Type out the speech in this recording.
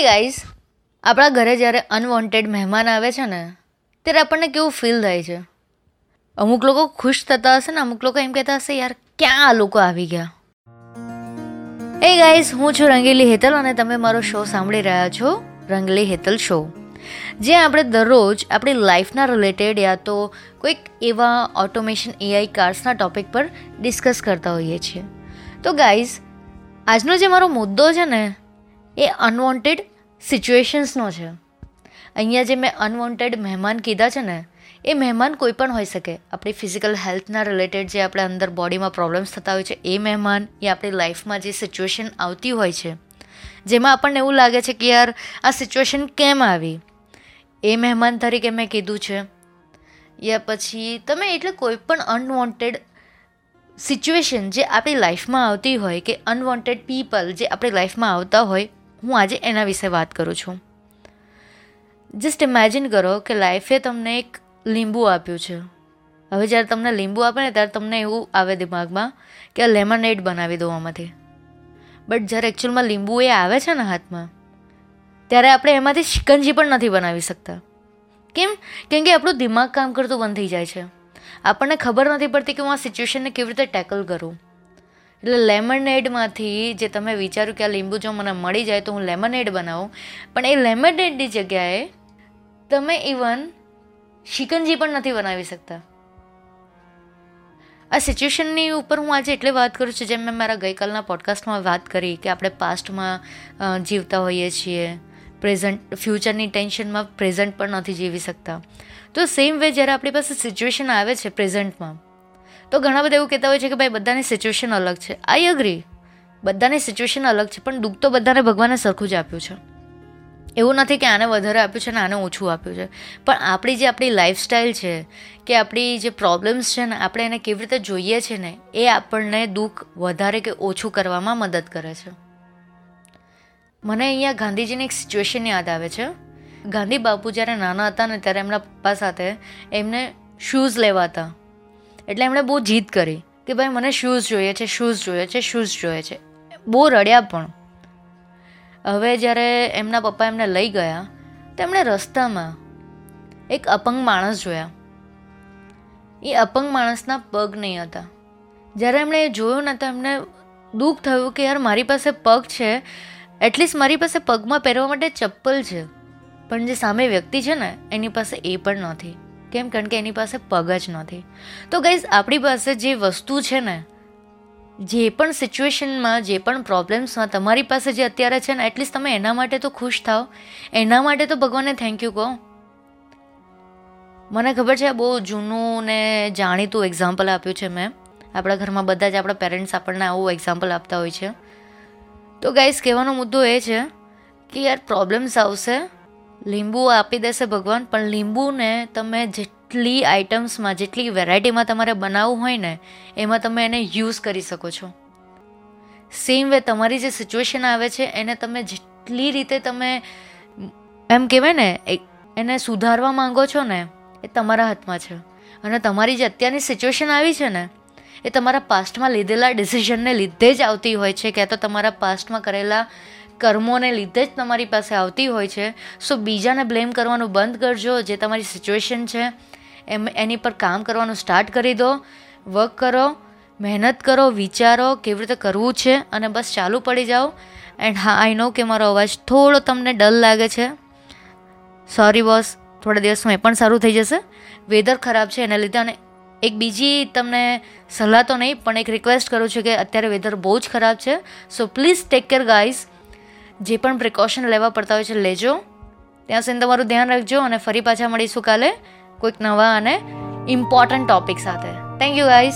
Hey guys આપણા ઘરે જ્યારે અનવોન્ટેડ મહેમાન આવે છે ને, ત્યારે આપણને કેવું ફીલ થાય છે? અમુક લોકો ખુશ થતા હશે ને, અમુક લોકો એમ કહેતા હશે, યાર, ક્યાં આ લોકો આવી ગયા? એ ગાઈઝ હું છું રંગીલી હેતલ અને તમે મારો શો સાંભળી રહ્યા છો, રંગલી હેતલ શો જે આપણે દરરોજ આપણી લાઈફના રિલેટેડ યા તો કોઈક એવા ઓટોમેશન એઆઈ કાર્સના ટોપિક પર ડિસ્કસ કરતા હોઈએ છીએ. તો ગાઈઝ આજનો જે મારો મુદ્દો છે ને, એ અનવોન્ટેડ સિચ્યુએશન્સનો છે. અહીંયા જે મેં અનવોન્ટેડ મહેમાન કીધા છે ને, એ મહેમાન કોઈ પણ હોઈ શકે. આપણી ફિઝિકલ હેલ્થના રિલેટેડ જે આપણે અંદર બોડીમાં પ્રોબ્લેમ્સ થતા હોય છે, એ મહેમાન એ આપણી લાઈફમાં જે સિચ્યુએશન આવતી હોય છે, જેમાં આપણને એવું લાગે છે કે યાર, આ સિચ્યુએશન કેમ આવી? એ મહેમાન તરીકે મેં કીધું છે. યા પછી તમે એટલે કોઈ પણ અનવોન્ટેડ સિચ્યુએશન જે આપણી લાઈફમાં આવતી હોય કે અનવોન્ટેડ પીપલ જે આપણી લાઈફમાં આવતા હોય હું આજે એના વિશે વાત કરું છું. જસ્ટ ઇમેજિન કરો કે લાઈફે તમને એક લીંબુ આપ્યું છે. હવે જ્યારે તમને લીંબુ આપે ને ત્યારે તમને એવું આવે દિમાગમાં કે લેમનેડ બનાવી દો આમાંથી. બટ જ્યારે એકચ્યુઅલમાં લીંબુ એ આવે છે ને હાથમાં, ત્યારે આપણે એમાંથી શિકંજી પણ નથી બનાવી શકતા. કેમ? કેમ કે આપણું દિમાગ કામ કરતું બંધ થઈ જાય છે. આપણને ખબર નથી પડતી કે હું આ સિચ્યુએશનને કેવી રીતે ટેકલ કરું. એટલે લેમનેડમાંથી જે તમે વિચાર્યું કે આ લીંબુ જો મને મળી જાય તો હું લેમનેડ બનાવું. પણ એ લેમનેડની જગ્યાએ તમે ઇવન શિકંજી પણ નથી બનાવી શકતા. આ સિચ્યુએશનની ઉપર હું આજે એટલે વાત કરું છું, જેમ મેં મારા ગઈકાલના પોડકાસ્ટમાં વાત કરી કે આપણે પાસ્ટમાં જીવતા હોઈએ છીએ પ્રેઝન્ટ ફ્યુચરની ટેન્શનમાં પ્રેઝન્ટ પણ નથી જીવી શકતા. તો સેમ વે જ્યારે આપણી પાસે સિચ્યુએશન આવે છે પ્રેઝન્ટમાં તો ઘણા બધા એવું કહેતા હોય છે કે ભાઈ, બધાની સિચ્યુએશન અલગ છે. આઈ અગ્રી બધાની સિચ્યુએશન અલગ છે, પણ દુઃખ તો બધાને ભગવાને સરખું જ આપ્યું છે. એવું નથી કે આને વધારે આપ્યું છે ને આને ઓછું આપ્યું છે. પણ આપણી જે આપણી લાઈફસ્ટાઈલ છે કે આપણી જે પ્રોબ્લેમ્સ છે ને, આપણે એને કેવી રીતે જોઈએ છે ને, એ આપણને દુઃખ વધારે કે ઓછું કરવામાં મદદ કરે છે. મને અહીંયા ગાંધીજીની એક સિચ્યુએશન યાદ આવે છે. ગાંધી બાપુ જ્યારે નાના હતા ને, ત્યારે એમના પપ્પા સાથે એમને શૂઝ લેવા હતા. એટલે એમણે બહુ જીદ કરી કે ભાઈ મને શૂઝ જોઈએ છે શૂઝ જોઈએ છે શૂઝ જોઈએ છે. બહુ રડ્યા પણ. હવે જ્યારે એમના પપ્પા એમને લઈ ગયા, તો એમણે રસ્તામાં એક અપંગ માણસ જોયા. એ અપંગ માણસના પગ નહીં હતા. જ્યારે એમણે એ જોયું ને તો એમને દુઃખ થયું કે યાર મારી પાસે પગ છે એટલીસ્ટ મારી પાસે પગમાં પહેરવા માટે ચપ્પલ છે. પણ જે સામે વ્યક્તિ છે ને, એની પાસે એ પણ નથી. કેમ? કારણ કે એની પાસે પગ જ નથી તો ગઈઝ આપણી પાસે જે વસ્તુ છે ને, જે પણ સિચ્યુએશનમાં જે પણ પ્રોબ્લેમ્સમાં તમારી પાસે જે અત્યારે છે ને એટલીસ્ટ તમે એના માટે તો ખુશ થાઓ. એના માટે તો ભગવાનને થેન્ક યુ કહો. મને ખબર છે બહુ જૂનું ને જાણીતું એક્ઝામ્પલ આપ્યું છે મેં. આપણા ઘરમાં બધા જ આપણા પેરેન્ટ્સ આપણને આવું એક્ઝામ્પલ આપતા હોય છે. તો ગાઈસ કહેવાનો મુદ્દો એ છે કે યાર પ્રોબ્લેમ્સ આવશે લીંબુ આપી દેશે ભગવાન, પણ લીંબુને તમે જેટલી આઇટમ્સમાં જેટલી વેરાયટીમાં તમારે બનાવવું હોય ને, એમાં તમે એને યુઝ કરી શકો છો. સેમ વે તમારી જે સિચ્યુએશન આવે છે, એને તમે જેટલી રીતે તમે, એમ કહેવાય ને એને સુધારવા માંગો છો ને, એ તમારા હાથમાં છે. અને તમારી જે અત્યારની સિચ્યુએશન આવી છે ને, એ તમારા પાસ્ટમાં લીધેલા ડિસિઝનને લીધે જ આવતી હોય છે ક્યાં તો તમારા પાસ્ટમાં કરેલા કર્મોને લીધે જ તમારી પાસે આવતી હોય છે, સો બીજાને બ્લેમ કરવાનું બંધ કરજો, જે તમારી સિચ્યુએશન છે, એમ એની પર કામ કરવાનું સ્ટાર્ટ કરી દો, વર્ક કરો, મહેનત કરો, વિચારો કેવી રીતે કરવું છે, અને બસ ચાલુ પડી જાઓ. એન્ડ હા, આઈ નો કે મારો અવાજ થોડો તમને ડલ લાગે છે. સોરી બોસ થોડા દિવસમાં એ પણ સારું થઈ જશે. વેધર ખરાબ છે, એના લીધે અને એક બીજી તમને સલાહ તો નહીં, પણ એક રિક્વેસ્ટ કરું છું કે અત્યારે વેધર બહુ જ ખરાબ છે. So please take care guys જે પણ પ્રિકોશન લેવા પડતા હોય છે, લેજો. ત્યાં સુધી તમારું ધ્યાન રાખજો અને ફરી પાછા મળીશું કાલે કોઈક નવા અને ઇમ્પોર્ટન્ટ ટોપિક સાથે. Thank you guys